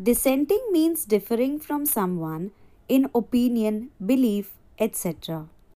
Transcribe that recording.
Dissenting means differing from someone in opinion, belief, etc.